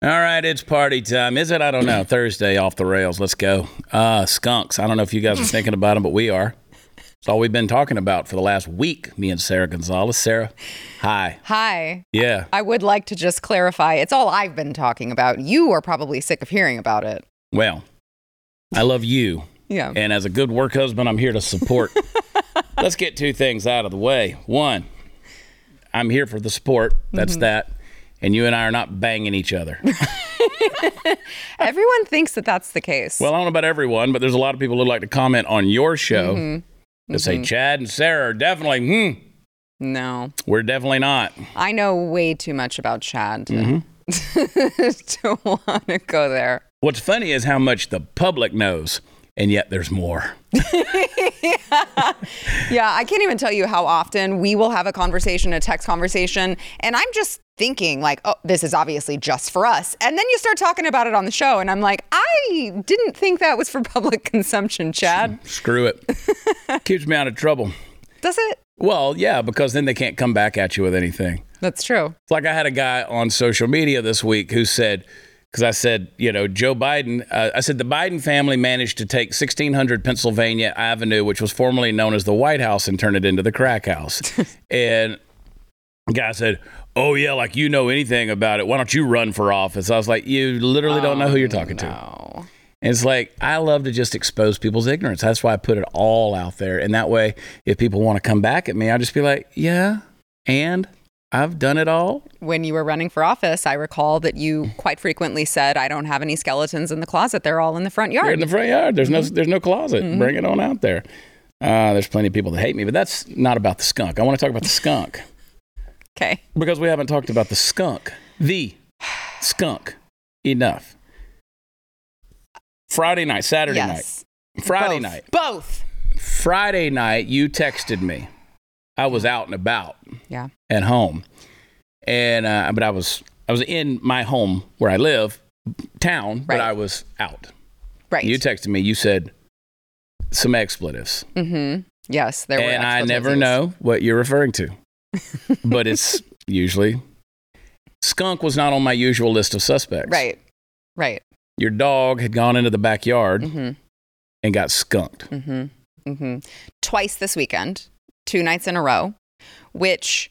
All right, it's party time. Is it? I don't know. Thursday off the rails. Let's go. Uh, skunks. I don't know if you guys are thinking about them, but we are. It's all we've been talking about for the last week, me and Sara Gonzales. Sara, hi. Hi. Yeah. I would like to just clarify it's all I've been talking about. You are probably sick of hearing about it. Well, I love you. Yeah. And as a good work husband, I'm here to support. Let's get two things out of the way. One, I'm here for the support. That's that. And you and I are not banging each other. Everyone thinks that that's the case. Well, I don't know about everyone, but there's a lot of people who like to comment on your show that say Chad and Sara are definitely, hmm, no. we're definitely not. I know way too much about Chad to, Mm-hmm. to want to go there. What's funny is how much the public knows, and yet there's more. yeah. Yeah, I can't even tell you how often we will have a conversation, a text conversation, and I'm just thinking like, "Oh, this is obviously just for us." And then you start talking about it on the show and I'm like, "I didn't think that was for public consumption, Chad." Screw it. Keeps me out of trouble. Does it? Well, yeah, because then they can't come back at you with anything. That's true. It's like I had a guy on social media this week who said, because I said, you know, Joe Biden, uh, I said the Biden family managed to take 1600 Pennsylvania Avenue, which was formerly known as the White House, and turn it into the crack house. and guy said, oh, yeah, like you know anything about it. Why don't you run for office? I was like, you literally don't know who you're talking to. And it's like, I love to just expose people's ignorance. That's why I put it all out there. And that way, if people want to come back at me, I'll just be like, yeah, and I've done it all. When you were running for office, I recall that you quite frequently said, "I don't have any skeletons in the closet. They're all in the front yard." They're in the front yard. There's no, there's no closet. Bring it on out there. Uh, there's plenty of people that hate me, but that's not about the skunk. I want to talk about the skunk okay. because we haven't talked about the skunk, the skunk, enough. Friday night, Saturday Yes. night, Friday Both. night, Both. Friday night. You texted me. I was out and about. Yeah. at home, and uh, but I was I was in my home where I live, town, but I was out. Right. You texted me. You said some expletives, mm-hmm. Yes, there were. and I never know what you're referring to, but it's usually skunk was not on my usual list of suspects. Right. Right. Your dog had gone into the backyard Mm-hmm. and got skunked. Mm-hmm. Mm-hmm. Twice this weekend, two nights in a row, which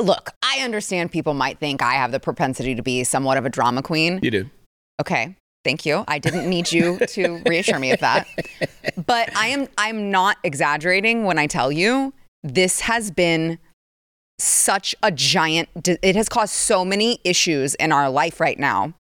look, I understand people might think I have the propensity to be somewhat of a drama queen. You do. Okay. Thank you. I didn't need you to reassure me of that. But I am I'm not exaggerating when I tell you this has been such a giant it has caused so many issues in our life right now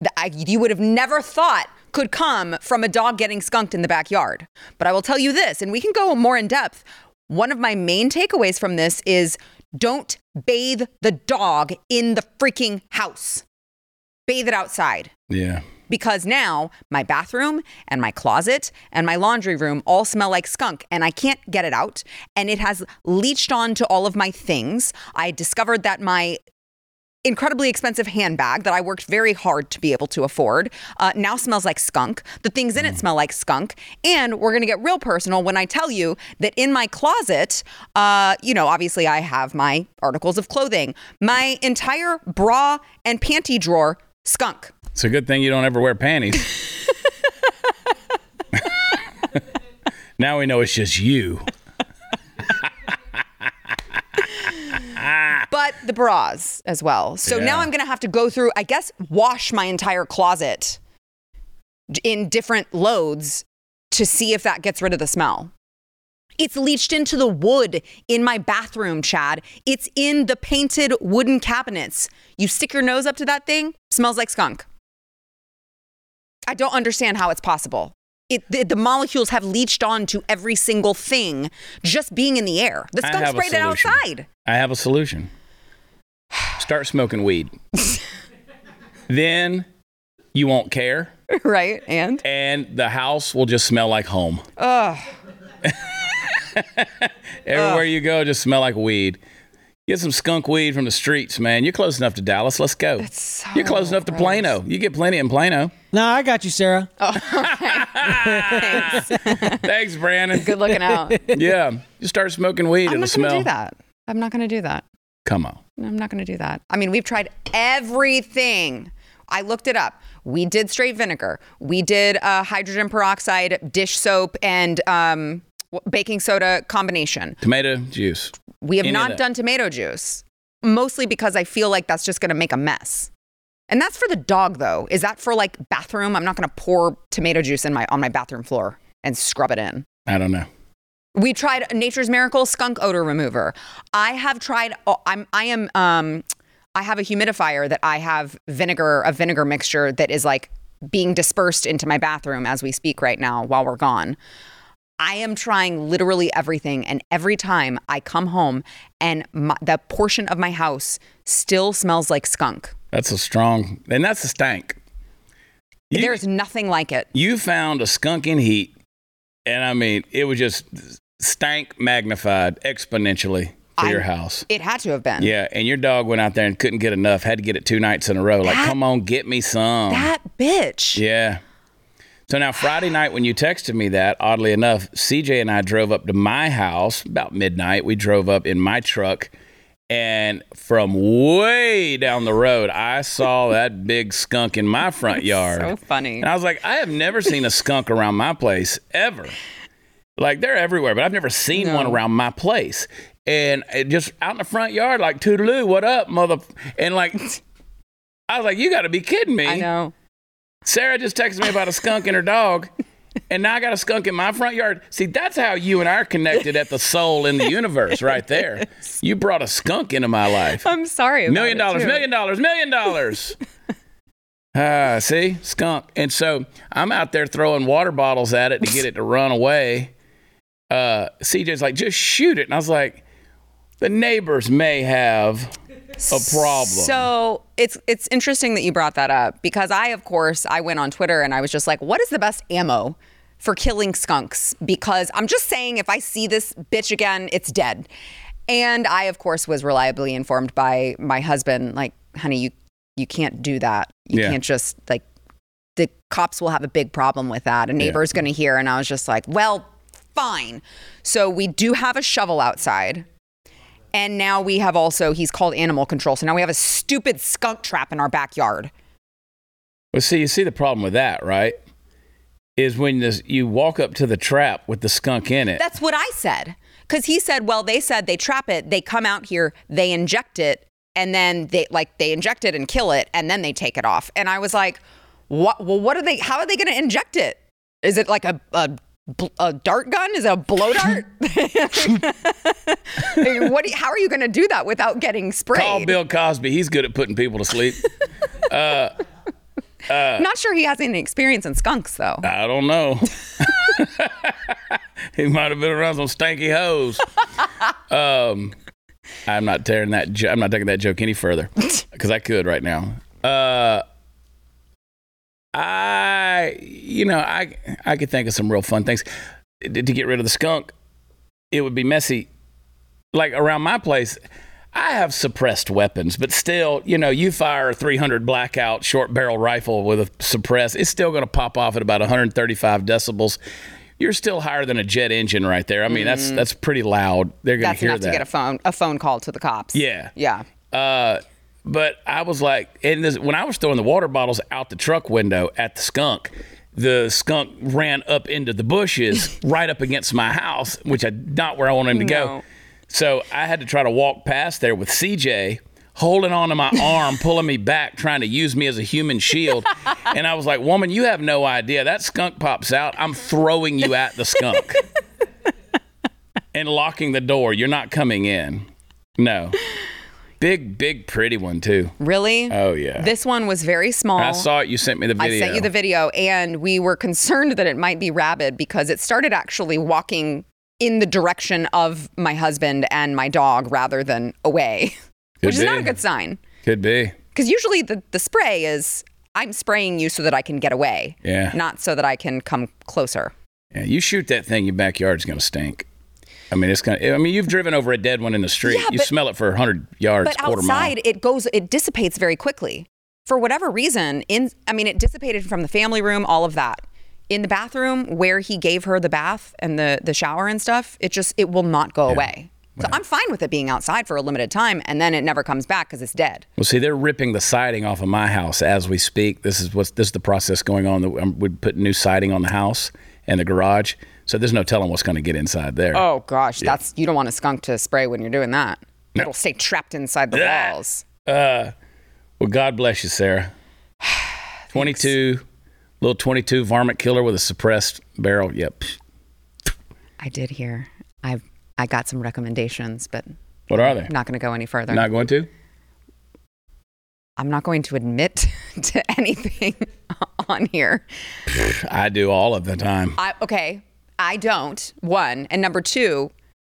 that I, you would have never thought could come from a dog getting skunked in the backyard. But I will tell you this, and we can go more in depth. One of my main takeaways from this is don't bathe the dog in the freaking house. Bathe it outside Yeah. Because now my bathroom and my closet and my laundry room all smell like skunk and I can't get it out and it has leached onto all of my things. I discovered that my incredibly expensive handbag that I worked very hard to be able to afford uh, now smells like skunk. The things in it smell like skunk. And we're going to get real personal when I tell you that in my closet, uh, you know, obviously I have my articles of clothing, my entire bra and panty drawer, skunk. It's a good thing you don't ever wear panties. now we know it's just you. but the bras as well. So now I'm going to have to go through, I guess, wash my entire closet in different loads to see if that gets rid of the smell. It's leached into the wood in my bathroom, Chad. It's in the painted wooden cabinets. You stick your nose up to that thing, smells like skunk. I don't understand how it's possible. It, the, the molecules have leached onto every single thing just being in the air. The skunk sprayed it outside. I have a solution. Start smoking weed. then you won't care, right? And? and the house will just smell like home. Ugh. Everywhere you go, just smell like weed. Get some skunk weed from the streets, man. You're close enough to Dallas. Let's go. so You're close enough to. Plano. You get plenty in Plano. No, I got you, Sara. Thanks. Thanks, Brandon. Good looking out. Yeah, you start smoking weed, and the smell. I'm it'll not going to do that. I'm not going to do that. Come on. I'm not going to do that. I mean, we've tried everything. I looked it up. We did straight vinegar. We did uh, hydrogen peroxide, dish soap, and um, w- baking soda combination. Tomato juice. We have Any not done tomato juice, mostly because I feel like that's just going to make a mess. And that's for the dog, though. Is that for like bathroom? I'm not going to pour tomato juice in my on my bathroom floor and scrub it in. I don't know. We tried Nature's Miracle skunk odor remover. I have tried. oh, I'm. I am. Um. I have a humidifier that I have vinegar, a vinegar mixture that is like being dispersed into my bathroom as we speak right now while we're gone. I am trying literally everything, and every time I come home, and my, the portion of my house still smells like skunk. That's a strong, and that's a stank. You, There's nothing like it. you found a skunk in heat, and I mean, it was just stank magnified exponentially for I- your house. It had to have been. Yeah, and your dog went out there and couldn't get enough. Had to get it two nights in a row. Like, That- come on, get me some. That bitch. Yeah. So now Friday night when you texted me that, oddly enough, CJ and I drove up to my house about midnight. We drove up in my truck and from way down the road, I saw that big skunk in my front yard. So funny. And I was like, I have never seen a skunk around my place ever. Like they're everywhere, but I've never seen No. one around my place. And it just out in the front yard, like toodaloo, what up, mother? And like, I was like, you got to be kidding me. I know. Sara just texted me about a skunk and her dog, and now I got a skunk in my front yard. See, that's how you and I are connected at the soul in the universe, right there. You brought a skunk into my life. I'm sorry. About Million dollars, million dollars, million dollars. Ah, see, skunk. And so I'm out there throwing water bottles at it to get it to run away. Uh, CJ's like, just shoot it. And I was like, the neighbors may have a problem. So it's it's interesting that you brought that up because I, of course, I went on Twitter and I was just like, what is the best ammo for killing skunks? Because I'm just saying, if I see this bitch again, it's dead. And I, of course, was reliably informed by my husband, like, honey, you you can't do that. You Yeah. can't just like the cops will have a big problem with that. A neighbor's going to hear. And I was just like, well, fine. So we do have a shovel outside. And now we have also, he's called animal control. So now we have a stupid skunk trap in our backyard. Well, see, you see the problem with that, right? Is when this, you walk up to the trap with the skunk in it. That's what I said. Because he said, well, they said they trap it, they come out here, they inject it, and then they like they inject it and kill it, and then they take it off. And I was like, what? Well, what are they? How are they going to inject it? Is it like a, a a dart gun? Is it a blow dart? what? you- how are you going to do that without getting sprayed? Call Bill Cosby. He's good at putting people to sleep. Not sure he has any experience in skunks though. I don't know. he might have been around some stanky hoes. Um, I'm not tearing that. Jo- I'm not taking that joke any further because I could right now. Uh, I, you know, I I could think of some real fun things to, to get rid of the skunk. It would be messy. Like around my place, I have suppressed weapons, but still, you know, you fire a 300 blackout short barrel rifle with a suppress, it's still going to pop off at about 135 decibels. You're still higher than a jet engine right there. I mean, that's that's pretty loud. They're going to hear enough that. to get a phone a phone call to the cops. Yeah. Yeah. Uh, but I was like, and this, when I was throwing the water bottles out the truck window at the skunk, the skunk ran up into the bushes right up against my house, which I not where I wanted him to No. go. So I had to try to walk past there with CJ holding onto my arm, pulling me back, trying to use me as a human shield. And I was like, "Woman, you have no idea. That skunk pops out. I'm throwing you at the skunk." and locking the door. You're not coming in. No. Big, big, pretty one too. Really? Oh yeah. This one was very small. I saw it. You sent me the video. I sent you the video, and we were concerned that it might be rabid because it started actually walking in the direction of my husband and my dog rather than away, which is not a good sign. Could be. Because usually the, the spray is I'm spraying you so that I can get away, Yeah. not so that I can come closer. Yeah. You shoot that thing, your backyard's gonna stink. I mean, it's gonna. I mean, you've driven over a dead one in the street. Yeah, you but- smell it for hundred yards, But quarter outside, mile. it goes, it dissipates very quickly. For whatever reason, in I mean, it dissipated from the family room, all of that. In the bathroom where he gave her the bath and the the shower and stuff, it just it will not go away. So I'm fine with it being outside for a limited time and then it never comes back because it's dead. Well, see, they're ripping the siding off of my house as we speak. This is what's this is the process going on. Um, We're putting new siding on the house and the garage, so there's no telling what's going to get inside there. Oh gosh, that's you don't want a skunk to spray when you're doing that. It'll stay trapped inside the Ah. walls. Well, God bless you, Sara. 22, little 22 varmint killer with a suppressed barrel. Yep. I did hear. I I got some recommendations, but What are they? I'm not going to go any further. Not going to? I'm not going to admit to anything on here. I do all of the time. I, okay, I don't. One and number two.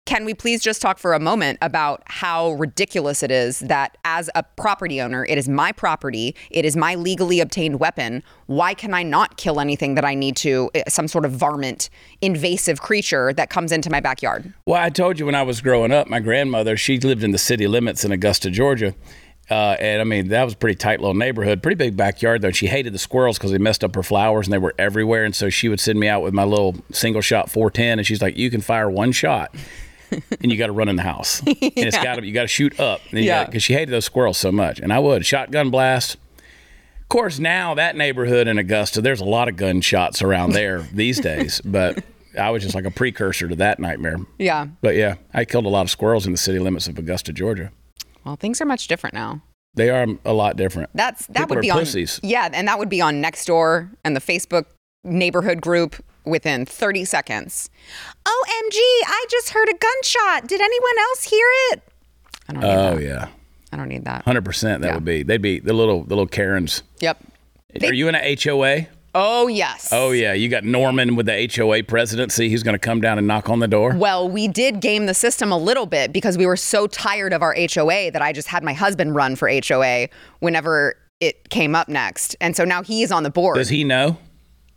Can we please just talk for a moment about how ridiculous it is that as a property owner, it is my property, it is my legally obtained weapon. Why can I not kill anything that I need to, eh, some sort of varmint, invasive creature that comes into my backyard? Well, I told you when I was growing up, my grandmother, she lived in the city limits in Augusta, Georgia. Uh, and I mean, that was a pretty tight little neighborhood, pretty big backyard though. And she hated the squirrels because they messed up her flowers and they were everywhere. And so she would send me out with my little single shot 410. And she's like, you can fire one shot and you got to run in the house. And it's got to, you got to shoot up. Yeah. Because she hated those squirrels so much. And I would shotgun blast. Of course, now that neighborhood in Augusta, there's a lot of gunshots around there these days. But I was just like a precursor to that nightmare. Yeah. But yeah, I killed a lot of squirrels in the city limits of Augusta, Georgia. Well, things are much different now. They are a lot different. That's that People would are be on pussies. yeah, and that would be on Nextdoor and the Facebook neighborhood group within 30 seconds. OMG, I just heard a gunshot. Did anyone else hear it? I don't need Oh that. yeah, I don't need that. hundred percent. That Yeah. would be. They'd be the little the little Karens. Yep. are you in a HOA? Oh yes. Oh yeah, you got Norman with the HOA presidency. He's going to come down and knock on the door. Well, we did game the system a little bit because we were so tired of our HOA that I just had my husband run for HOA whenever it came up next. And so now he's on the board. Does he know?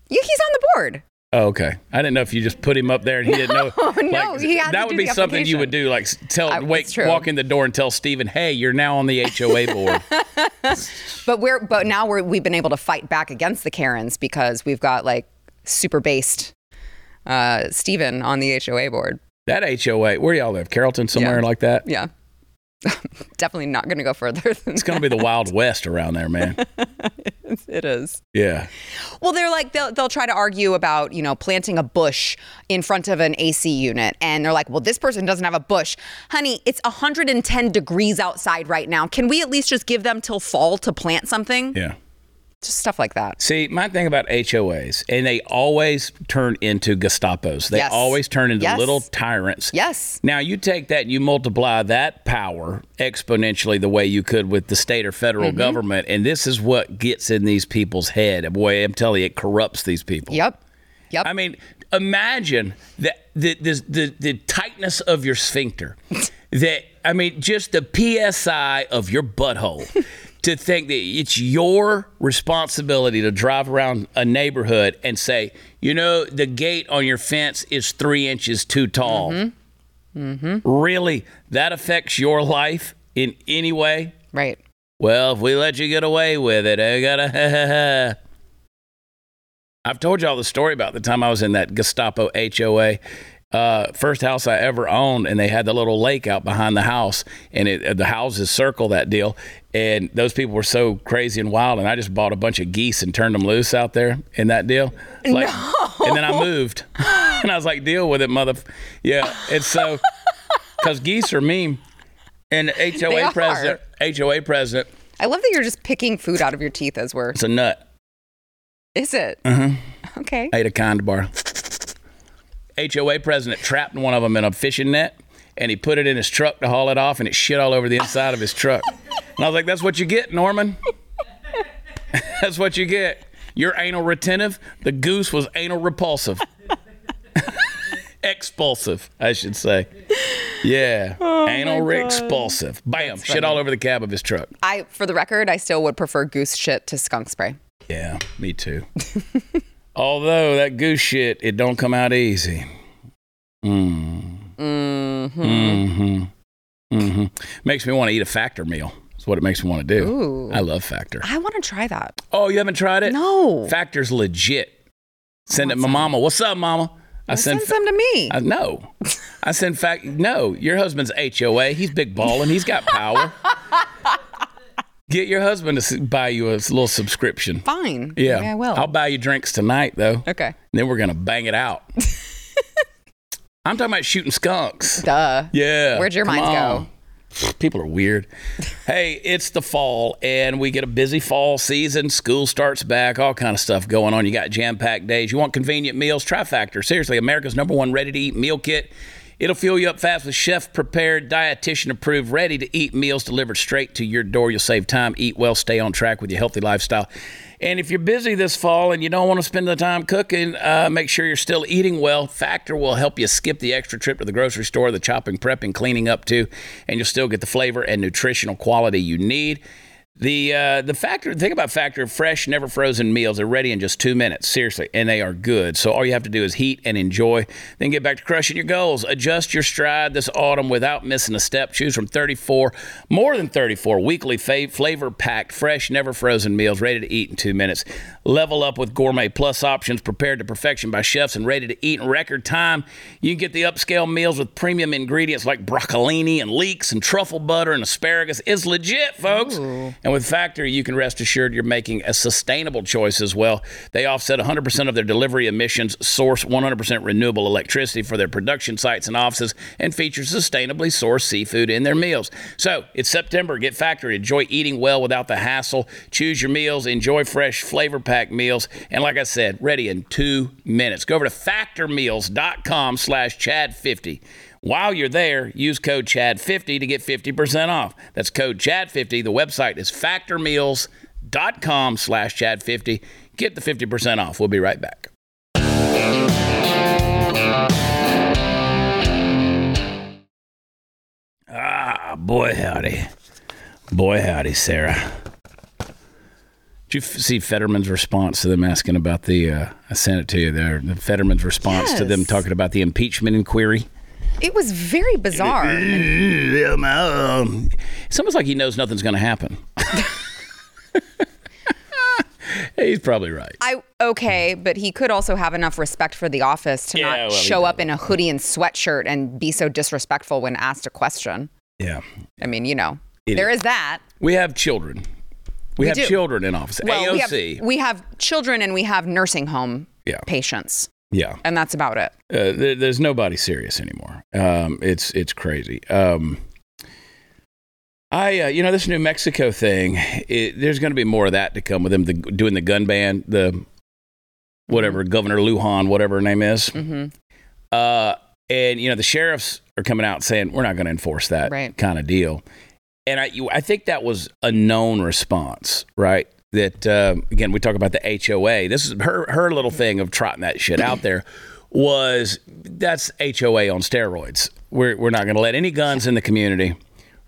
Yeah, he's on the board. Oh, okay. I didn't know if you just put him up there and he didn't know. no, he had to do that would be something you would do. Like tell, I- walk in the door and tell Stephen, "Hey, you're now on the HOA board." But we're but now we're we've been able to fight back against the Karens because we've got like super based uh Steven on the HOA board. that HOA, where y'all live? Carrollton, somewhere Yeah. like that. Yeah. Definitely not going to go further than It's going to be the Wild West around there, man. it is. Yeah. Well, they're like they'll they'll try to argue about you know planting a bush in front of an AC unit, and they're like, well, this person doesn't have a bush, honey. It's 110 degrees outside right now. Can we at least just give them till fall to plant something? Yeah. Just stuff like that. See, my thing about HOAs, and they always turn into Gestapos. They Yes. always turn into Yes. little tyrants. Yes. Now you take that and you multiply that power exponentially the way you could with the state or federal Mm-hmm. government, and this is what gets in these people's head. Boy, I'm telling you, it corrupts these people. Yep. Yep. I mean, imagine the the the, the, the tightness of your sphincter. that I mean, just the psi of your butthole. to think that it's your responsibility to drive around a neighborhood and say, you know, the gate on your fence is three inches too tall. Mm-hmm. Mm-hmm. Really, that affects your life in any way? right. Well, if we let you get away with it, I gotta. I've told y'all the story about the time I was in that Gestapo HOA. Uh, first house I ever owned, and they had the little lake out behind the house, and it, the houses circle that deal. And those people were so crazy and wild, and I just bought a bunch of geese and turned them loose out there in that deal. Like, And then I moved, and I was like, "Deal with it, mother." Yeah, and so because geese are mean, and HOA president, HOA president, I love that you're just picking food out of your teeth as we're. it's a nut. Is it? Mm-hmm. Okay. ate a kind bar. HOA president trapped one of them in a fishing net, and he put it in his truck to haul it off, and it shit all over the inside of his truck. And I was like, "That's what you get, Norman. That's what you get. You're anal retentive. The goose was anal repulsive, expulsive, I should say. Yeah, oh anal expulsive. Bam, shit all over the cab of his truck. I, for the record, I still would prefer goose shit to skunk spray. Yeah, me too. Although that goose shit, it don't come out easy. Mm. Mm-hmm. Mm-hmm. Mm-hmm. Makes me want to eat a factor meal. That's what it makes me want to do. Ooh. I love factor. I want to try that. Oh, you haven't tried it? No. Factor's legit. Send it my mama. What's up, mama? I Well, send fa- some to me. I know. I in fact, no, your husband's HOA. He's big ball and he's got power. Get your husband to buy you a little subscription. Fine. Yeah. Maybe I will. I'll buy you drinks tonight, though. okay. And then we're going to bang it out. I'm talking about shooting skunks. Duh. Yeah. Where'd your minds go? People are weird. hey, it's the fall, and we get a busy fall season. School starts back, all kind of stuff going on. You got jam-packed days. You want convenient meals? Try Factor. Seriously, America's number one ready-to-eat meal kit. It'll fuel you up fast with chef-prepared, dietitian-approved, ready-to-eat meals delivered straight to your door. You'll save time, eat well, stay on track with your healthy lifestyle. And if you're busy this fall and you don't want to spend the time cooking, uh, make sure you're still eating well. Factor will help you skip the extra trip to the grocery store, the chopping, prepping, cleaning up too, and you'll still get the flavor and nutritional quality you need. The uh, the factor think about factor fresh, never frozen meals. They're ready in just two minutes, seriously, and they are good. So all you have to do is heat and enjoy. Then get back to crushing your goals. Adjust your stride this autumn without missing a step. Choose from 34, more than 34 weekly flavor packed, fresh, never frozen meals ready to eat in two minutes. Level up with gourmet plus options prepared to perfection by chefs and ready to eat in record time. You can get the upscale meals with premium ingredients like broccolini and leeks and truffle butter and asparagus. It's legit, folks. And with Factor, you can rest assured you're making a sustainable choice as well. They offset 100% of their delivery emissions, source 100% renewable electricity for their production sites and offices, and feature sustainably sourced seafood in their meals. So it's September. Get Factor. Enjoy eating well without the hassle. Choose your meals. Enjoy fresh, flavor packed meals. And like I said, ready in two minutes. Go over to factormeals.com slash Chad50. While you're there, use code CHAD50 to get 50% off. That's code CHAD50. The website is factormeals.com slash CHAD50. Get the 50% off. We'll be right back. Ah, boy, howdy. Boy, howdy, Sara. Did you f- see Fetterman's response to them asking about the? Uh, I sent it to you there. The Fetterman's response to them talking about the impeachment inquiry. It was very bizarre. It's almost like he knows nothing's going to happen. He's probably right. I okay, but he could also have enough respect for the office to Yeah, not well, show up in a hoodie and sweatshirt and be so disrespectful when asked a question. Yeah, I mean, you know, Idiot. there is that. we have children. We, have do. children in office. Well, we AOC. have we have children and we have nursing home Yeah. patients, yeah, and that's about it. uh, there, there's nobody serious anymore. Um, it's it's crazy. Um, I uh, you know this New Mexico thing. It, there's going to be more of that to come with them the, doing the gun ban. The whatever Governor Lujan, whatever her name is. hmm Uh, and you know the sheriffs are coming out saying we're not going to enforce that Right. kind of deal. And I, you- I think that was a known response, right? That um, again, we talk about the HOA. This is her her little thing of trotting that shit out there. Was that's HOA on steroids? We're we're not going to let any guns in the community.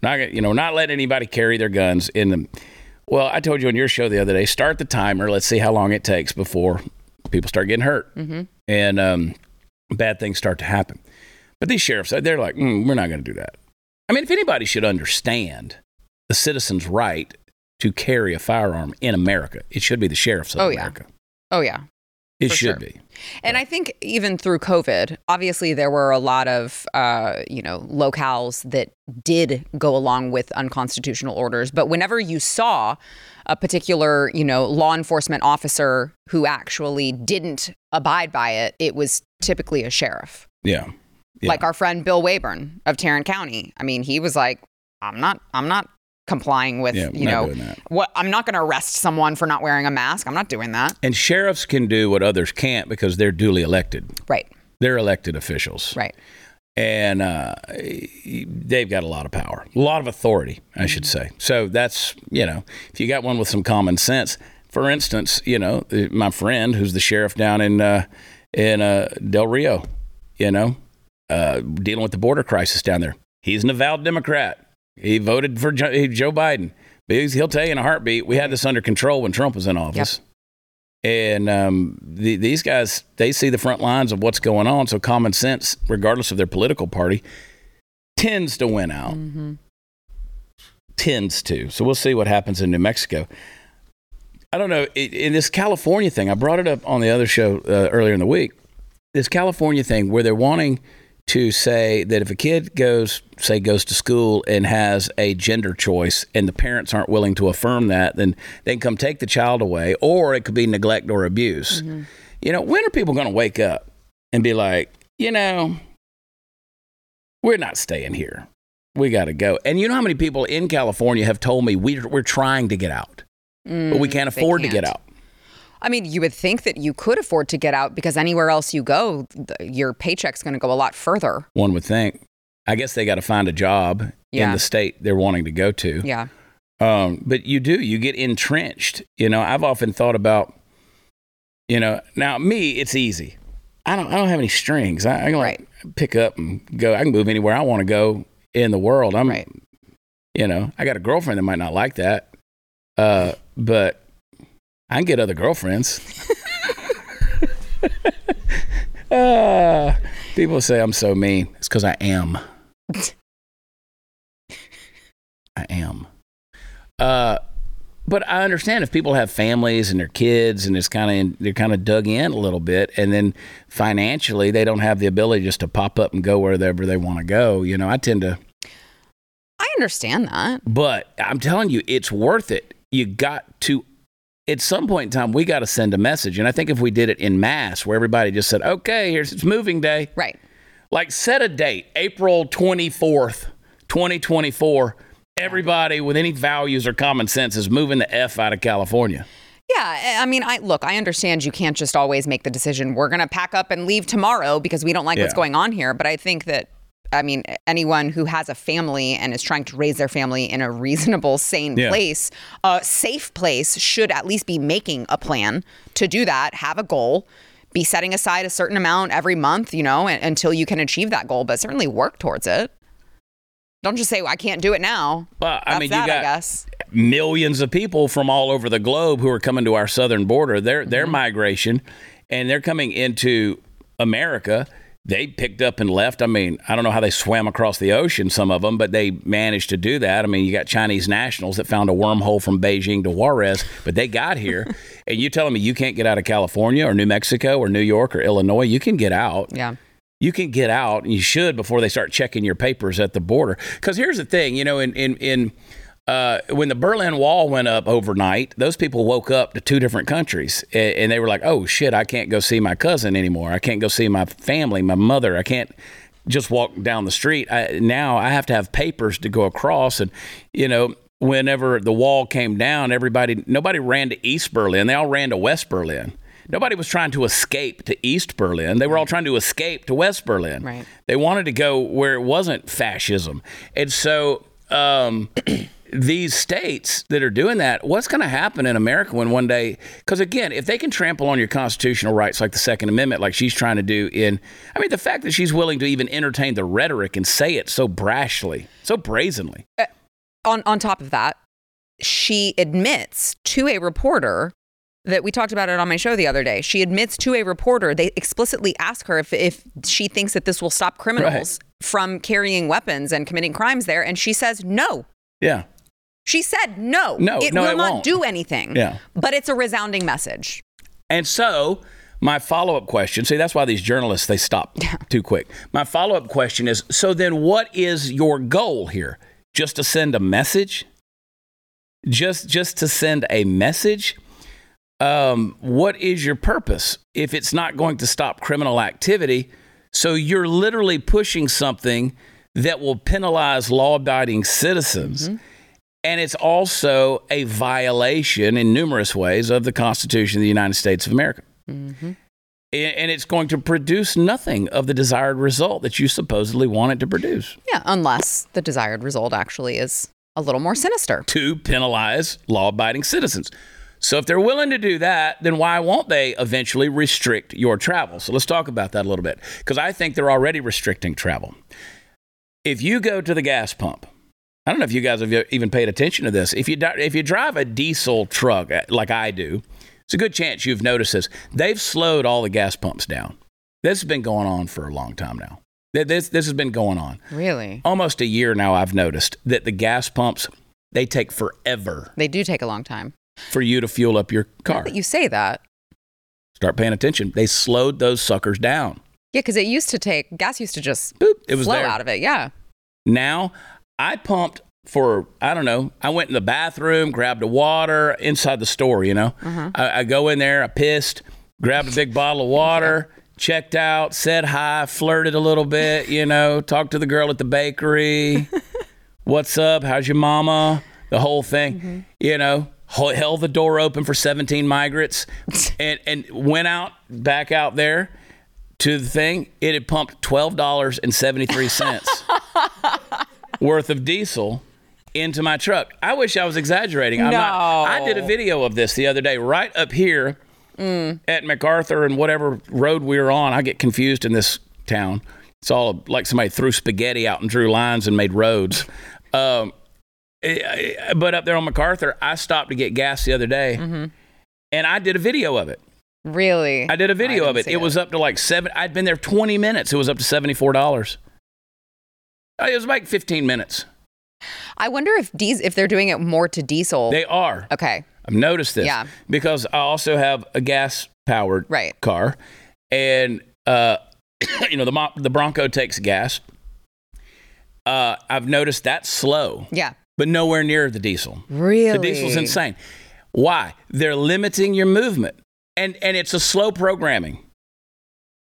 Not gonna, you know, not let anybody carry their guns in them. Well, I told you on your show the other day. Start the timer. Let's see how long it takes before people start getting hurt, Mhm. and um, bad things start to happen. But these sheriffs, they're like, mm, we're not going to do that. I mean, if anybody should understand the citizen's right to carry a firearm in America, it should be the sheriffs of Oh, yeah. Oh yeah. It should sure. be. And I think even through COVID, obviously there were a lot of, uh, you know, locales that did go along with unconstitutional orders. But whenever you saw a particular, you know, law enforcement officer who actually didn't abide by it, it was typically a sheriff. Yeah. Yeah. Like our friend Bill Waybourn of Tarrant County. I mean, he was like, I'm not, I'm not complying with, Yeah, you know, what I'm not going to arrest someone for not wearing a mask. I'm not doing that. And sheriffs can do what others can't because they're duly elected. Right. They're elected officials. Right. and uh, they've got a lot of power, a lot of authority, I should say. So that's you know, if you got one with some common sense. For instance, you know, my friend who's the sheriff down in uh, in uh, Del Rio, you know, uh, dealing with the border crisis down there. He's an avowed Democrat. He voted for Joe, Joe Biden. But he'll tell you in a heartbeat, we had this under control when Trump was in office. And um, the, these guys, they see the front lines of what's going on. So common sense, regardless of their political party, tends to win out. Mm-hmm. Tends to. So we'll see what happens in New Mexico. I don't know. In this California thing, I brought it up on the other show uh, earlier in the week. This California thing where they're wanting to say that if a kid goes, say, goes to school and has a gender choice and the parents aren't willing to affirm that, then they can come take the child away, or it could be neglect or abuse. You know, when are people going to wake up and be like, you know, we're not staying here. We got to go. And you know how many people in California have told me we're, we're trying to get out, but we can't Mm, they afford to get out. I mean, you would think that you could afford to get out because anywhere else you go, your paycheck's going to go a lot further. One would think. I guess they got to find a job in the state they're wanting to go to. Yeah. Um, but you do, you get entrenched. You know, I've often thought about, you know, now me, it's easy. I don't, I don't have any strings. I, I can like pick up and go. I can move anywhere I want to go in the world. I'm, Right. you know, I got a girlfriend that might not like that, uh, but I can get other girlfriends. uh, people say I'm so mean. It's because I am. I am. Uh, but I understand if people have families and their kids and it's kind of they're kind of dug in a little bit, and then financially they don't have the ability just to pop up and go wherever they want to go. You know, I tend to, I understand that. but I'm telling you, it's worth it. You got to. At some point in time, we got to send a message, and I think if we did it in mass, where everybody just said, "Okay, here's it's moving day," Right. like set a date, April 24th, 2024. Everybody with any values or common sense is moving the F out of California. Yeah, eh, I mean, I look, I understand you can't just always make the decision we're going to pack up and leave tomorrow because we don't like what's going on here, but I think that I mean, anyone who has a family and is trying to raise their family in a reasonable, sane Yeah. place, a safe place, should at least be making a plan to do that, have a goal, be setting aside a certain amount every month, you know, until you can achieve that goal, but certainly work towards it. Don't just say, well, I can't do it now. Well, I That's mean, that, you I got guess. millions of people from all over the globe who are coming to our southern border. Their their Mm-hmm. migration, and they're coming into America. They picked up and left. I mean, I don't know how they swam across the ocean, some of them, but they managed to do that. I mean, you got Chinese nationals that found a wormhole from Beijing to Juarez, but they got here. and you telling me you can't get out of California or New Mexico or New York or Illinois? You can get out Yeah. you can get out and you should before they start checking your papers at the border because here's the thing you know in in, in uh, when the Berlin Wall went up overnight, those people woke up to two different countries, and, and they were like, "Oh shit, I can't go see my cousin anymore. I can't go see my family, my mother. I can't just walk down the street. I, now I have to have papers to go across." And you know, whenever the wall came down, everybody, nobody ran to East Berlin. They all ran to West Berlin. Nobody was trying to escape to East Berlin. They were all trying to escape to West Berlin. Right. They wanted to go where it wasn't fascism. And so um, these states that are doing that, what's going to happen in America when one day, because again, if they can trample on your constitutional rights like the Second Amendment, like she's trying to do in, I mean, the fact that she's willing to even entertain the rhetoric and say it so brashly, so brazenly. Uh, on on top of that, she admits to a reporter that we talked about it on my show the other day. She admits to a reporter they explicitly ask her if if she thinks that this will stop criminals from carrying weapons and committing crimes there, and she says no. Yeah. She said no. No, it no, will it not won't. do anything. Yeah. but it's a resounding message. And so, my follow up question see, that's why these journalists, they stop too quick. My follow up question is so then, what is your goal here? Just to send a message? Just, just to send a message? Um, what is your purpose if it's not going to stop criminal activity? So you're literally pushing something that will penalize law abiding citizens. And it's also a violation in numerous ways of the Constitution of the United States of America. Mm-hmm. A- And it's going to produce nothing of the desired result that you supposedly want it to produce Yeah, unless the desired result actually is a little more sinister. to penalize law abiding citizens. So if they're willing to do that, then why won't they eventually restrict your travel? So let's talk about that a little bit because I think they're already restricting travel. If you go to the gas pump, I don't know if you guys have even paid attention to this. If you if you drive a diesel truck uh, like I do, it's a good chance you've noticed this. They've slowed all the gas pumps down. This has been going on for a long time now. This this has been going on Really? almost a year now. I've noticed that the gas pumps they take forever They do take a long time. for you to fuel up your car. that you say that, Start paying attention. They slowed those suckers down. Yeah, because it used to take gas used to just Boop, it was flow there. out of it. Yeah. Now I pumped for I don't know. I went in the bathroom, grabbed a water inside the store. You know, mm-hmm. I, I go in there, I pissed, grabbed a big bottle of water, checked out, said hi, flirted a little bit. You know, talked to the girl at the bakery. What's up? How's your mama? The whole thing. Mm-hmm. You know. Held the door open for 17 migrants and, and went out back out there to the thing. It had pumped $12.73 worth of diesel into my truck. I wish I was exaggerating. I'm not. I did a video of this the other day, right up here at MacArthur and whatever road we were on. I get confused in this town. It's all like somebody threw spaghetti out and drew lines and made roads. Um, eh, eh, but up there on MacArthur, I stopped to get gas the other day, and I did a video of it. Really? I did a video of didn't it. It was up to like seven. I'd been there 20 minutes. It was up to $74. Uh, It was like 15 minutes. I wonder if dies if they're doing it more to diesel. They are. okay. I've noticed this. Yeah. Because I also have a gas powered Right. car. And, uh, you know, the, Mo- the Bronco takes gas. Uh, I've noticed that's slow, Yeah. but nowhere near the diesel. Really? The diesel's insane. Why? They're limiting your movement. And and it's a slow programming.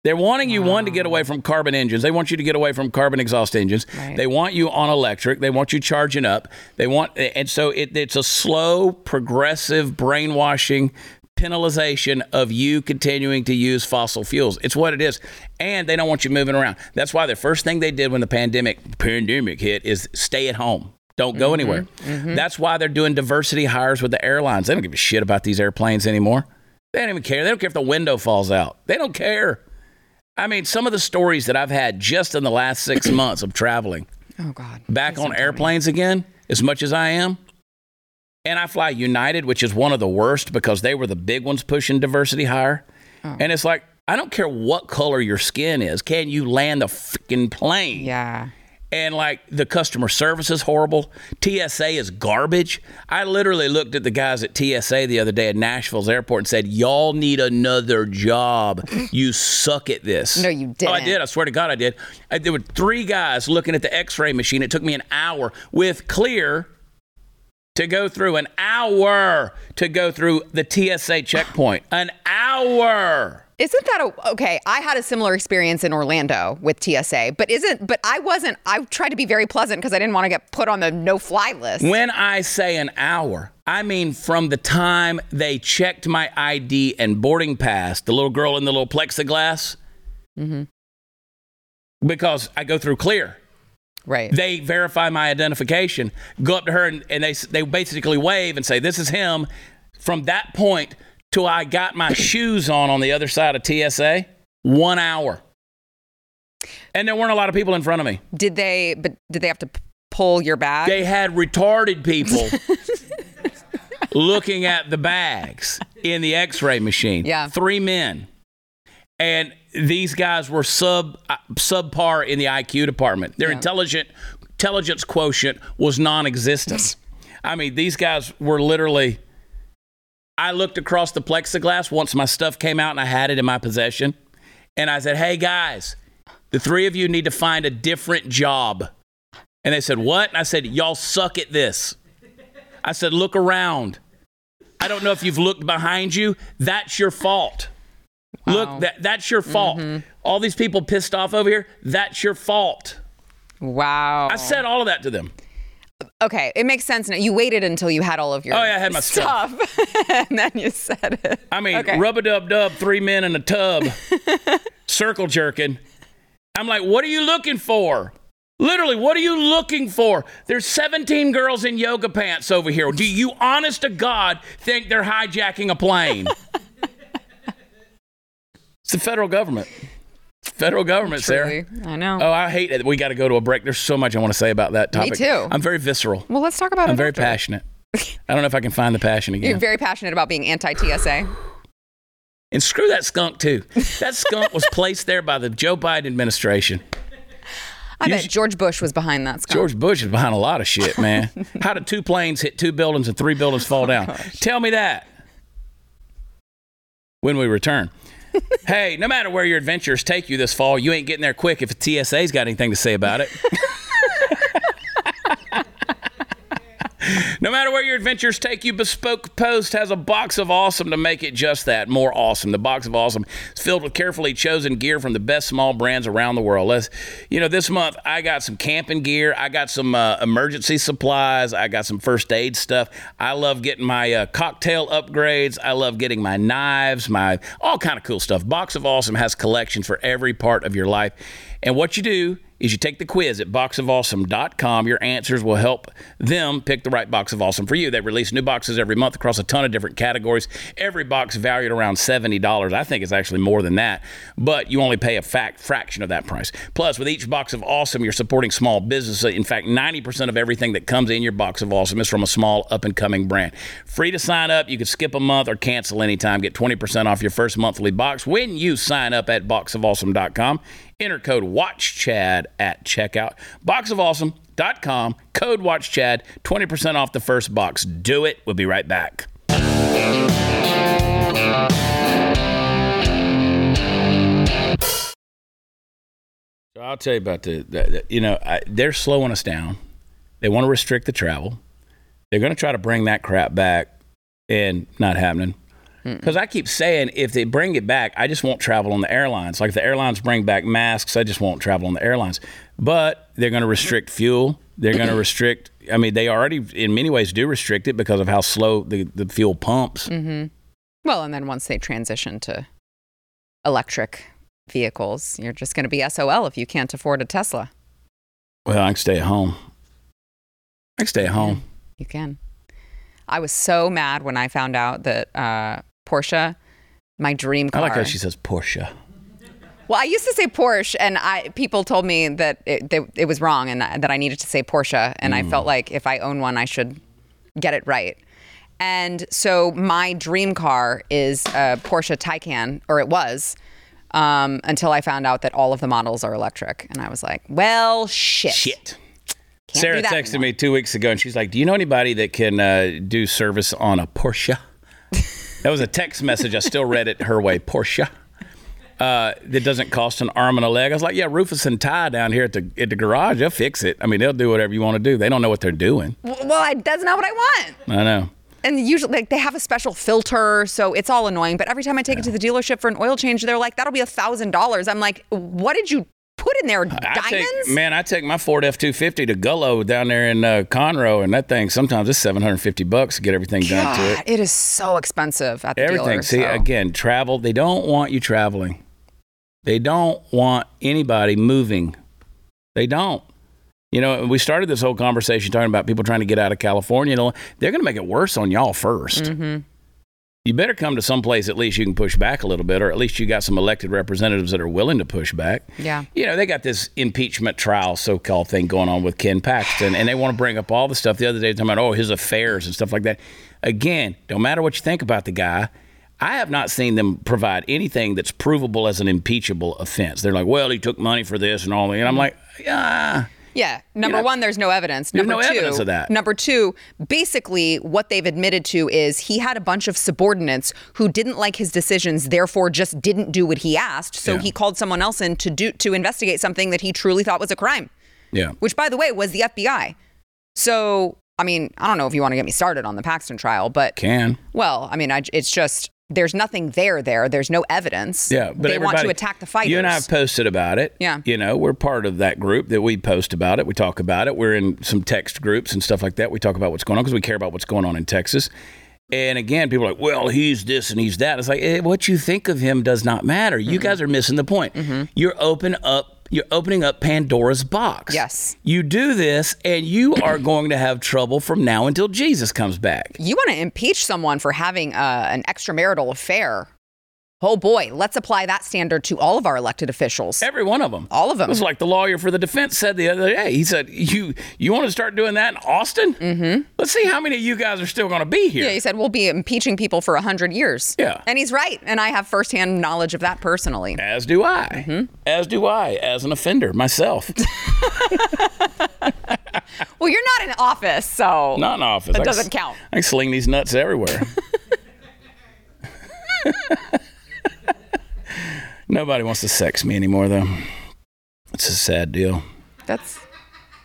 They're wanting you one to get away from carbon engines. They want you to get away from carbon exhaust engines. Right. They want you on electric. They want you charging up. They want and so it, it's a slow, progressive brainwashing penalization of you continuing to use fossil fuels. It's what it is. And they don't want you moving around. That's why the first thing they did when the pandemic pandemic hit is stay at home. Don't go mm-hmm. anywhere. Mm-hmm. That's why they're doing diversity hires with the airlines. They don't give a shit about these airplanes anymore. They don't even care. They don't care if the window falls out. They don't care. I mean, some of the stories that I've had just in the last six months of traveling Oh God. back Please on airplanes again, as much as I am. And I fly United, which is one of the worst because they were the big ones pushing diversity higher. Oh. And it's like, I don't care what color your skin is. Can you land the freaking plane? Yeah. And like the customer service is horrible. TSA is garbage. I literally looked at the guys at TSA the other day at Nashville's airport and said, "Y'all need another job. You suck at this." No, you did. Oh, I did. I swear to God, I did. I, there were three guys looking at the X-ray machine. It took me an hour with clear to go through an hour to go through the TSA checkpoint. An hour. Isn't that a, okay? I had a similar experience in Orlando with TSA, but isn't, but I wasn't, I tried to be very pleasant because I didn't want to get put on the no fly list. When I say an hour, I mean from the time they checked my ID and boarding pass, the little girl in the little plexiglass, mm-hmm. because I go through clear. right. They verify my identification, go up to her, and, and they, they basically wave and say, This is him. From that point till I got my shoes on on the other side of TSA, one hour. And there weren't a lot of people in front of me. Did they, but did they have to pull your bag? They had retarded people looking at the bags in the x-ray machine. Yeah. Three men. And these guys were sub uh, subpar in the IQ department. Their Yeah. intelligent intelligence quotient was non-existent. I mean, these guys were literally I looked across the plexiglass once my stuff came out and I had it in my possession. And I said, Hey guys, the three of you need to find a different job. And they said, What? And I said, Y'all suck at this. I said, Look around. I don't know if you've looked behind you. That's your fault. Wow. Look, that, that's your fault. Mm-hmm. All these people pissed off over here, that's your fault. wow. I said all of that to them. Okay, it makes sense now. You waited until you had all of your Oh, yeah, I had my stuff. and then you said it. I mean, Okay. rub a dub dub, three men in a tub, circle jerking. I'm like, what are you looking for? Literally, what are you looking for? There's 17 girls in yoga pants over here. Do you, honest to God, think they're hijacking a plane? it's the federal government. Federal government, Sara. I know. Oh, I hate it. We got to go to a break. There's so much I want to say about that topic. Me too. I'm very visceral. well, let's talk about it. I'm very after. passionate. I don't know if I can find the passion again. You're very passionate about being anti TSA. And screw that skunk too. That skunk was placed there by the Joe Biden administration. I You bet George Bush was behind that. Scott. George Bush is behind a lot of shit, man. How did two planes hit two buildings and three buildings fall oh down? Tell me that. When we return. Hey, no matter where your adventures take you this fall, you ain't getting there quick if TSA's got anything to say about it. No matter where your adventures take you, Bespoke Post has a box of awesome to make it just that more awesome. The box of awesome is filled with carefully chosen gear from the best small brands around the world. Let's, you know, this month I got some camping gear, I got some uh, emergency supplies, I got some first aid stuff. I love getting my uh, cocktail upgrades. I love getting my knives, my all kind of cool stuff. Box of Awesome has collections for every part of your life. And what you do is you take the quiz at boxofawesome.com. Your answers will help them pick the right box of awesome for you. They release new boxes every month across a ton of different categories. Every box valued around $70. I think it's actually more than that, but you only pay a fact fraction of that price. Plus, with each box of awesome, you're supporting small business. In fact, 90% of everything that comes in your box of awesome is from a small up and coming brand. Free to sign up. You can skip a month or cancel anytime. Get 20% off your first monthly box when you sign up at boxofawesome.com. Enter code WATCHCHAD at checkout. Boxofawesome.com, code WATCHCHAD, 20% off the first box. Do it. We'll be right back. So I'll tell you about the, the, the you know, I, they're slowing us down. They want to restrict the travel. They're going to try to bring that crap back and not happening. Because I keep saying if they bring it back, I just won't travel on the airlines. Like if the airlines bring back masks, I just won't travel on the airlines. But they're going to restrict fuel. They're going to restrict. I mean, they already in many ways do restrict it because of how slow the, the fuel pumps. Well, and then once they transition to electric vehicles, you're just going to be SOL if you can't afford a Tesla. Well, I can stay at home. I can stay at home. You can. I was so mad when I found out that uh, Porsche, my dream car. I like how she says Porsche. Well, I used to say Porsche, and I people told me that it, that it was wrong, and that I needed to say Porsche, and I felt like if I own one, I should get it right. And so my dream car is a Porsche Taycan, or it was, um, until I found out that all of the models are electric, and I was like, well, shit. Shit. Can't Sara texted anymore. me two weeks ago, and she's like, "Do you know anybody that can uh, do service on a Porsche?" That was a text message. I still read it her way. Portia. Uh, that doesn't cost an arm and a leg. I was like, yeah, Rufus and Ty down here at the at the garage, they'll fix it. I mean, they'll do whatever you want to do. They don't know what they're doing. Well, I, that's not what I want. I know. And usually, like, they have a special filter, so it's all annoying. But every time I take it to the dealership for an oil change, they're like, "That'll be a thousand dollars." I'm like, "What did you put in there? I Diamonds?" take, man, I take my Ford F two fifty to Gullo down there in uh, Conroe, and that thing sometimes it's seven hundred fifty bucks to get everything done to it. It is so expensive at the Everything. dealer. See, so- again, travel. They don't want you traveling. They don't want anybody moving. They don't. You know, we started this whole conversation talking about people trying to get out of California. You know, they're going to make it worse on y'all 1st Mm-hmm. You better come to some place at least you can push back a little bit, or at least you got some elected representatives that are willing to push back. Yeah. You know, they got this impeachment trial, so called thing going on with Ken Paxton, and they want to bring up all the stuff the other day, talking about, oh, his affairs and stuff like that. Again, don't matter what you think about the guy. I have not seen them provide anything that's provable as an impeachable offense. They're like, well, he took money for this and all that. And I'm mm-hmm. like, yeah. Yeah. Number know, one, there's no evidence. Number no two, evidence of that. Number two, basically, what they've admitted to is he had a bunch of subordinates who didn't like his decisions, therefore just didn't do what he asked. So Yeah. he called someone else in to do to investigate something that he truly thought was a crime, Yeah. which, by the way, was the FBI. So, I mean, I don't know if you want to get me started on the Paxton trial, but Can. well, I mean, I, it's just there's nothing there. There, there's no evidence. Yeah, but they want to attack the fighters. You and I have posted about it. Yeah. You know, we're part of that group that we post about it. We talk about it. We're in some text groups and stuff like that. We talk about what's going on because we care about what's going on in Texas. And again, people are like, well, he's this and he's that. It's like, eh, what you think of him does not matter. You Mm-hmm. guys are missing the point. You're open up. You're opening up Pandora's box. Yes. You do this, and you are going to have trouble from now until Jesus comes back. you want to impeach someone for having uh, an extramarital affair. Oh boy, let's apply that standard to all of our elected officials. Every one of them. All of them. It was like the lawyer for the defense said the other day. He said, "You you want to start doing that in Austin? Mm-hmm. Let's see how many of you guys are still going to be here." Yeah, he said we'll be impeaching people for a hundred years. Yeah. and he's right, and I have firsthand knowledge of that personally. As do I. Mm-hmm. As do I, as an offender myself. Well, you're not in office, so Not in office. That I doesn't s- count. I can sling these nuts everywhere. Nobody wants to sex me anymore, though. It's a sad deal. That's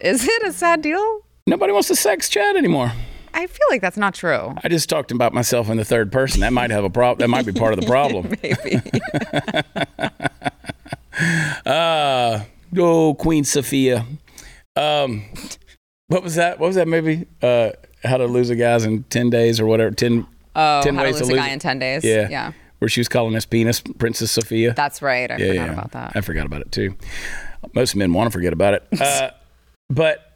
is it a sad deal? Nobody wants to sex Chad anymore. I feel like that's not true. I just talked about myself in the third person. That might have a problem. That might be part of the problem. Maybe. Uh, oh, Queen Sophia. Um, what was that? What was that movie? Uh, How to Lose a guy in ten days or whatever. Ten. Oh, 10 how to ways to lose a guy in ten days. Yeah. Yeah. Where she was calling his penis Princess Sophia. That's right. I yeah, forgot yeah. about that. I forgot about it too. Most men want to forget about it. Uh, but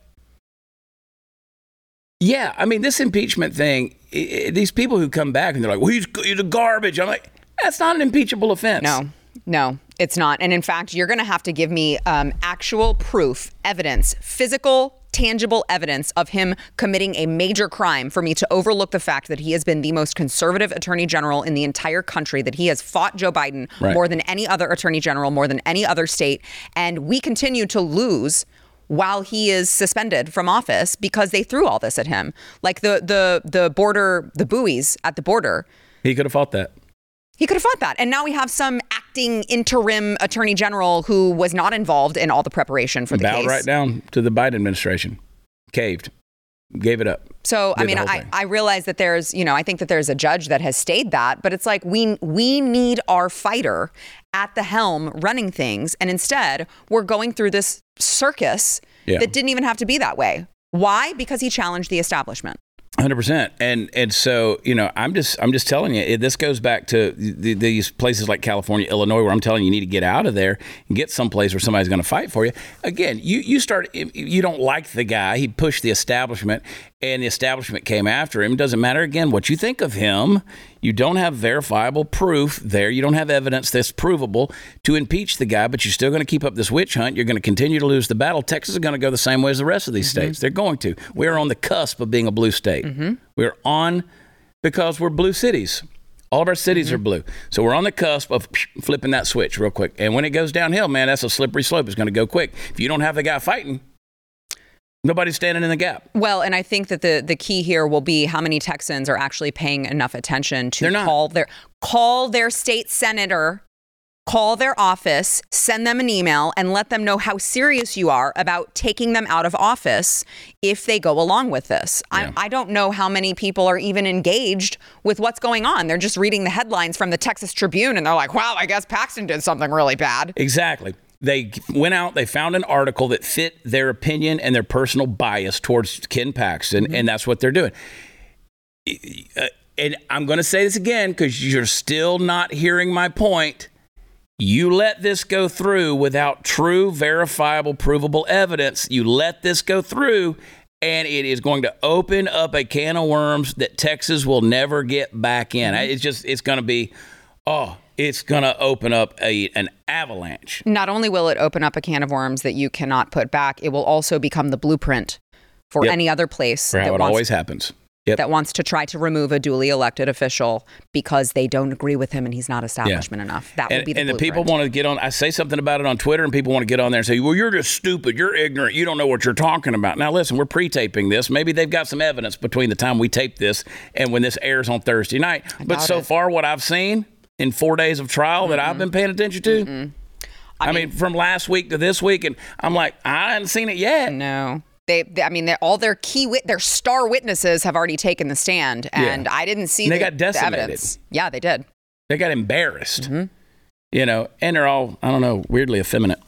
yeah, I mean, this impeachment thing, i i these people who come back and they're like, well, he's, he's a garbage. I'm like, that's not an impeachable offense. No, no, it's not. And in fact, you're going to have to give me um, actual proof, evidence, physical, tangible evidence of him committing a major crime for me to overlook the fact that he has been the most conservative attorney general in the entire country, that he has fought Joe Biden Right. more than any other attorney general, more than any other state. And we continue to lose while he is suspended from office because they threw all this at him. Like the the the border, the buoys at the border. He could have fought that. He could have fought that. And now we have some acting interim attorney general who was not involved in all the preparation for the Bowed case. right down to the Biden administration. Caved. Gave it up. So I Did the mean, I. I realize that there's, you know, I think that there's a judge that has stayed that, but it's like we we need our fighter at the helm running things, and instead we're going through this circus Yeah. that didn't even have to be that way. Why? Because he challenged the establishment. Hundred percent, and and so you know, I'm just I'm just telling you, this goes back to the, these places like California, Illinois, where I'm telling you, you need to get out of there and get someplace where somebody's going to fight for you. Again, you you start you don't like the guy, he pushed the establishment, and the establishment came after him. Doesn't matter again what you think of him. You don't have verifiable proof there. You don't have evidence that's provable to impeach the guy, but you're still going to keep up this witch hunt. You're going to continue to lose the battle. Texas is going to go the same way as the rest of these mm-hmm. states. They're going to. We're on the cusp of being a blue state. Mm-hmm. We're on because we're blue cities. All of our cities mm-hmm. are blue. So we're on the cusp of flipping that switch real quick. And when it goes downhill, man, that's a slippery slope. It's going to go quick. If you don't have the guy fighting, nobody's standing in the gap. Well, and I think that the the key here will be how many Texans are actually paying enough attention to call their call their state senator, call their office, send them an email, and let them know how serious you are about taking them out of office if they go along with this. Yeah. I, I don't know how many people are even engaged with what's going on. They're just reading the headlines from the Texas Tribune and they're like, "Wow, I guess Paxton did something really bad." Exactly. They went out, they found an article that fit their opinion and their personal bias towards Ken Paxton, and that's what they're doing. And I'm going to say this again because you're still not hearing my point. You let this go through without true, verifiable, provable evidence. You let this go through, and it is going to open up a can of worms that Texas will never get back in. Mm-hmm. It's just, it's going to be, oh, it's going to open up a an avalanche. Not only will it open up a can of worms that you cannot put back, it will also become the blueprint for Yep. any other place For that wants always happens. Yep. that wants to try to remove a duly elected official because they don't agree with him and he's not establishment enough. That and, be the and the people want to get on. I say something about it on Twitter, and people want to get on there and say, "Well, you're just stupid. You're ignorant. You don't know what you're talking about." Now, listen, we're pre-taping this. Maybe they've got some evidence between the time we tape this and when this airs on Thursday night. But so it. far, what I've seen in four days of trial that I've been paying attention to, I, mean, from last week to this week, and I'm like, I haven't seen it yet. no. They, they, I mean, all their key, wit- their star witnesses have already taken the stand, and I didn't see And they the, got the decimated. evidence. Yeah, they did. They got embarrassed. Mm-hmm. You know, and they're all, I don't know, weirdly effeminate.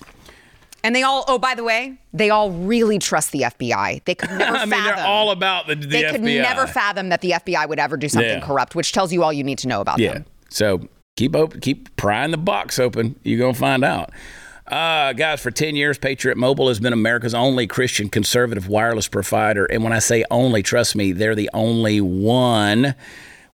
And they all, oh, by the way, they all really trust the FBI. They could never I mean, fathom. they're all about the, the they FBI. could never fathom that the FBI would ever do something Yeah. corrupt, which tells you all you need to know about Yeah. them. So keep open, keep prying the box open. You're gonna find out. Uh, guys, for 10 years, Patriot Mobile has been America's only Christian conservative wireless provider. And when I say only, trust me, they're the only one.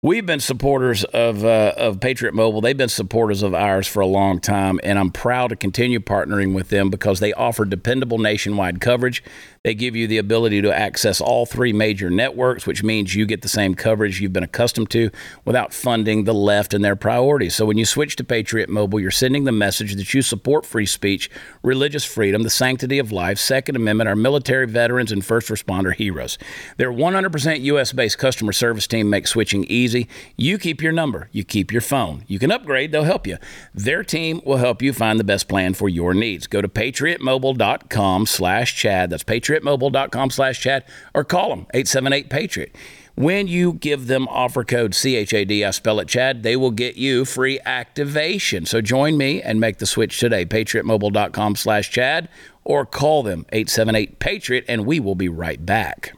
We've been supporters of uh, of Patriot Mobile. They've been supporters of ours for a long time, and I'm proud to continue partnering with them because they offer dependable nationwide coverage. They give you the ability to access all three major networks, which means you get the same coverage you've been accustomed to without funding the left and their priorities. So when you switch to Patriot Mobile, you're sending the message that you support free speech, religious freedom, the sanctity of life, Second Amendment, our military veterans, and first responder heroes. Their 100% US based customer service team makes switching easy. You keep your number, you keep your phone. You can upgrade, they'll help you. Their team will help you find the best plan for your needs. Go to patriotmobile.com slash Chad. That's patriotmobile.com slash Chad or call them 878 Patriot. When you give them offer code CHAD, I spell it Chad, they will get you free activation. So join me and make the switch today. PatriotMobile.com slash Chad or call them 878 Patriot and we will be right back.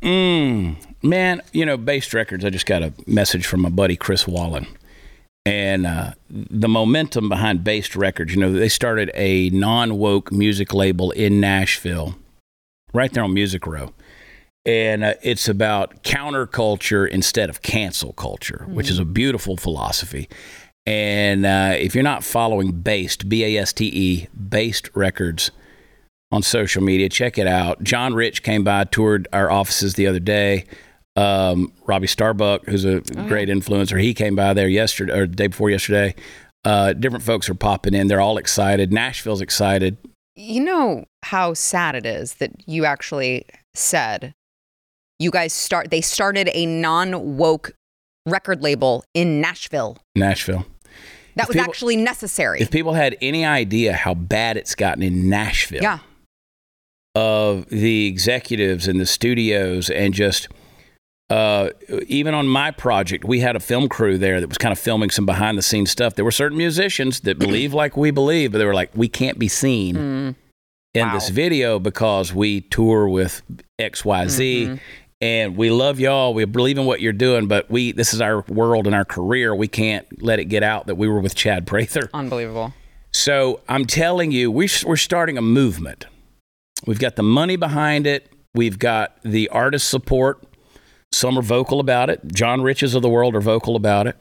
Mm, man, you know, Baste Records, I just got a message from my buddy Chris Wallin. And uh, the momentum behind Baste Records, you know, they started a non woke music label in Nashville, right there on Music Row. And uh, it's about counterculture instead of cancel culture, mm-hmm. which is a beautiful philosophy. And uh, if you're not following Baste, B A S T E, Baste Records, on social media. Check it out. John Rich came by, toured our offices the other day. Um, Robbie Starbuck, who's a oh, great yeah. influencer, he came by there yesterday or the day before yesterday. Uh, different folks are popping in. They're all excited. Nashville's excited. You know how sad it is that you actually said you guys start. They started a non woke record label in Nashville. Nashville. That if was people, actually necessary. If people had any idea how bad it's gotten in Nashville, yeah of the executives and the studios and just uh, even on my project, we had a film crew there that was kind of filming some behind the scenes stuff. There were certain musicians that believe like we believe, but they were like, we can't be seen mm. in wow. this video because we tour with XYZ. Mm-hmm. And we love y'all. We believe in what you're doing, but we this is our world and our career. We can't let it get out that we were with Chad Prather. Unbelievable. So I'm telling you, we, we're starting a movement We've got the money behind it. We've got the artist support. Some are vocal about it. John Riches of the world are vocal about it.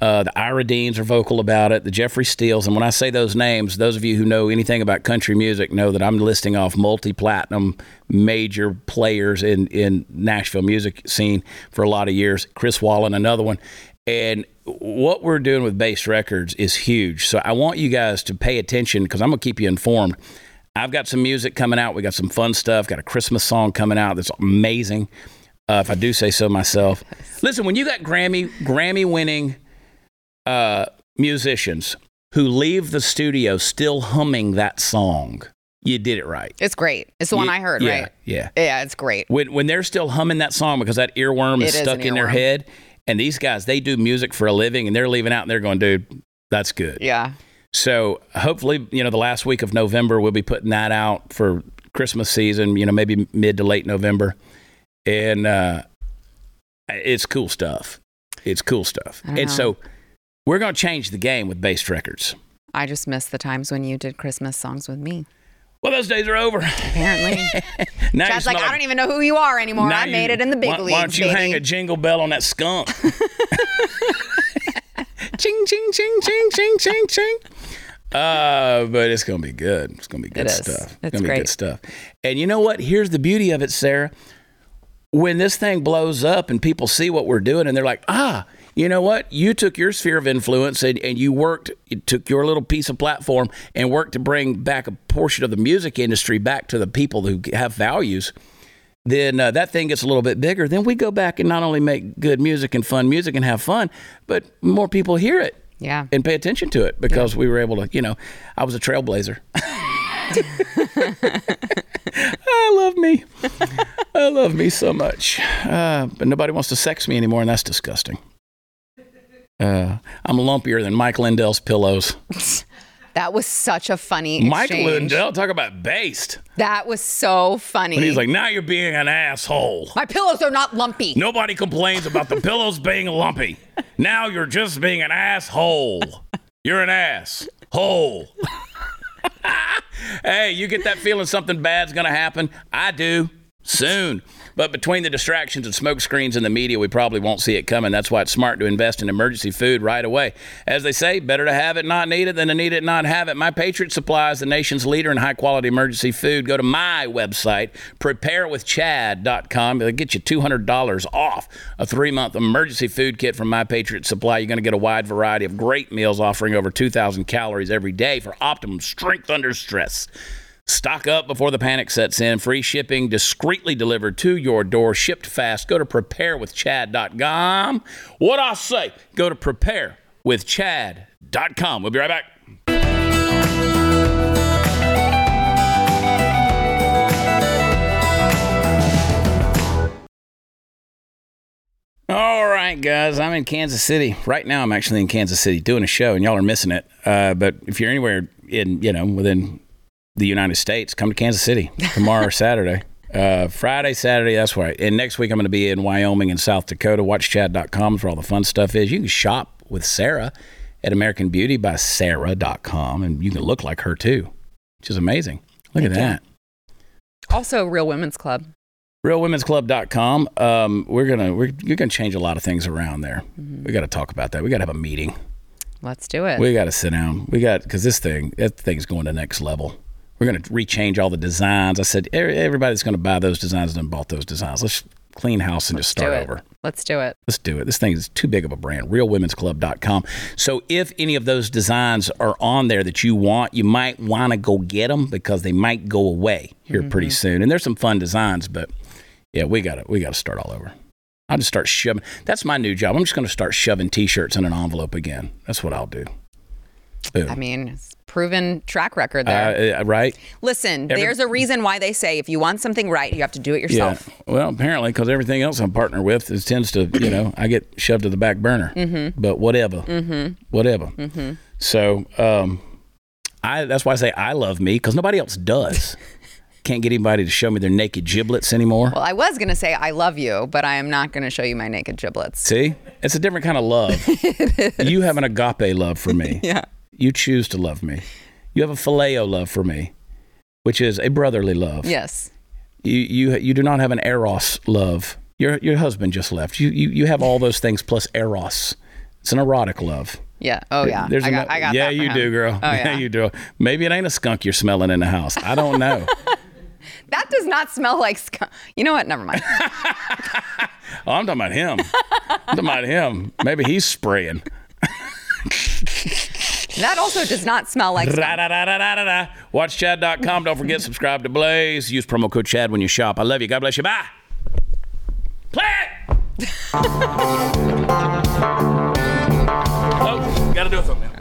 Uh, the Ira Deans are vocal about it. The Jeffrey Steeles. And when I say those names, those of you who know anything about country music know that I'm listing off multi-platinum major players in, in Nashville music scene for a lot of years. Chris Wallin, another one. And what we're doing with Baste Records is huge. So I want you guys to pay attention because I'm going to keep you informed. I've got some music coming out. We got some fun stuff. Got a Christmas song coming out that's amazing. Uh, if I do say so myself. Listen, when you got Grammy Grammy winning uh, musicians who leave the studio still humming that song, you did it right. It's great. It's the you, one I heard, yeah, right? Yeah. Yeah, it's great. When when they're still humming that song because that earworm is, is stuck in earworm. their head, and these guys they do music for a living, and they're leaving out and they're going, dude, that's good. Yeah. So hopefully, you know, the last week of November, we'll be putting that out for Christmas season, you know, maybe mid to late November. And uh, it's cool stuff. It's cool stuff. And know. so we're going to change the game with Baste Records. I just miss the times when you did Christmas songs with me. Well, those days are over. Apparently. now Chad's like, I don't even know who you are anymore. I made it in the big why, leagues. Why don't you baby. hang a jingle bell on that skunk? ching, ching, ching, ching, ching, ching, ching. Uh, but it's gonna be good. It's gonna be good stuff. It's, it's gonna great. be good stuff. And you know what? Here's the beauty of it, Sara. When this thing blows up and people see what we're doing and they're like, ah, you know what? You took your sphere of influence and, and you worked, you took your little piece of platform and worked to bring back a portion of the music industry back to the people who have values. Then uh, that thing gets a little bit bigger. Then we go back and not only make good music and fun music and have fun, but more people hear it yeah. And pay attention to it because yeah. we were able to, you know, I was a trailblazer. I love me. I love me so much. Uh, but nobody wants to sex me anymore, and that's disgusting. Uh, I'm lumpier than Mike Lindell's pillows. That was such a funny Mike Lindell, talk about based. That was so funny. And he's like, now you're being an asshole. My pillows are not lumpy. Nobody complains about the pillows being lumpy. Now you're just being an asshole. You're an ass hole. hey, you get that feeling something bad's gonna happen? I do. Soon. But between the distractions and smoke screens and the media, we probably won't see it coming. That's why it's smart to invest in emergency food right away. As they say, better to have it, not need it, than to need it, not have it. My Patriot Supply is the nation's leader in high quality emergency food. Go to my website, preparewithchad.com. It'll get you $200 off a three month emergency food kit from My Patriot Supply. You're going to get a wide variety of great meals offering over 2,000 calories every day for optimum strength under stress. Stock up before the panic sets in. Free shipping discreetly delivered to your door. Shipped fast. Go to preparewithchad.com. What I say? Go to preparewithchad.com. We'll be right back. All right, guys, I'm in Kansas City right now. I'm actually in Kansas City doing a show, and y'all are missing it. Uh, but if you're anywhere in, you know, within the United States, come to Kansas City tomorrow or Saturday. Uh, Friday, Saturday, that's right. And next week, I'm going to be in Wyoming and South Dakota. WatchChad.com is where all the fun stuff is. You can shop with Sara at American Beauty by Sara.com, and you can look like her too, which is amazing. Look at that. Also, Real Women's Club. RealWomen'sClub.com. Um, we're gonna we're, you're gonna change a lot of things around there. We got to talk about that. We got to have a meeting. Let's do it. We got to sit down. We got because this thing that thing's going to next level. We're gonna rechange all the designs. I said "E- everybody's gonna buy those designs and bought those designs. Let's clean house and just start over. Let's do it. Let's do it. This thing is too big of a brand. RealWomen'sClub.com. So if any of those designs are on there that you want, you might want to go get them because they might go away here mm-hmm. pretty soon. And there's some fun designs, but yeah, we got to we got to start all over. I'll just start shoving. That's my new job. I'm just going to start shoving T-shirts in an envelope again. That's what I'll do. Boom. I mean, it's proven track record there. Uh, right? Listen, there's a reason why they say if you want something right, you have to do it yourself. Yeah. Well, apparently, because everything else I'm partner with is tends to, you know, I get shoved to the back burner. Mm-hmm. But whatever. Mm-hmm. Whatever. Mm-hmm. So, um, I that's why I say I love me because nobody else does. Can't get anybody to show me their naked giblets anymore. Well, I was going to say I love you, but I am not going to show you my naked giblets. See, it's a different kind of love. you have an agape love for me. Yeah. You choose to love me. You have a phileo love for me, which is a brotherly love. Yes. You you you do not have an eros love. Your your husband just left. You you you have all those things plus eros. It's an erotic love. Yeah. Oh, yeah. There's I got, ano- I got yeah, you him. do, girl. Oh, yeah. you do. Maybe it ain't a skunk you're smelling in the house. I don't know. That does not smell like skunk. You know what? Never mind. oh, I'm talking about him. I'm talking about him. Maybe he's spraying. that also does not smell like. Da-da-da-da-da-da. WatchChad.com. Don't forget, subscribe to Blaze. Use promo code Chad when you shop. I love you. God bless you. Bye. Play it. oh, gotta do a thumbnail.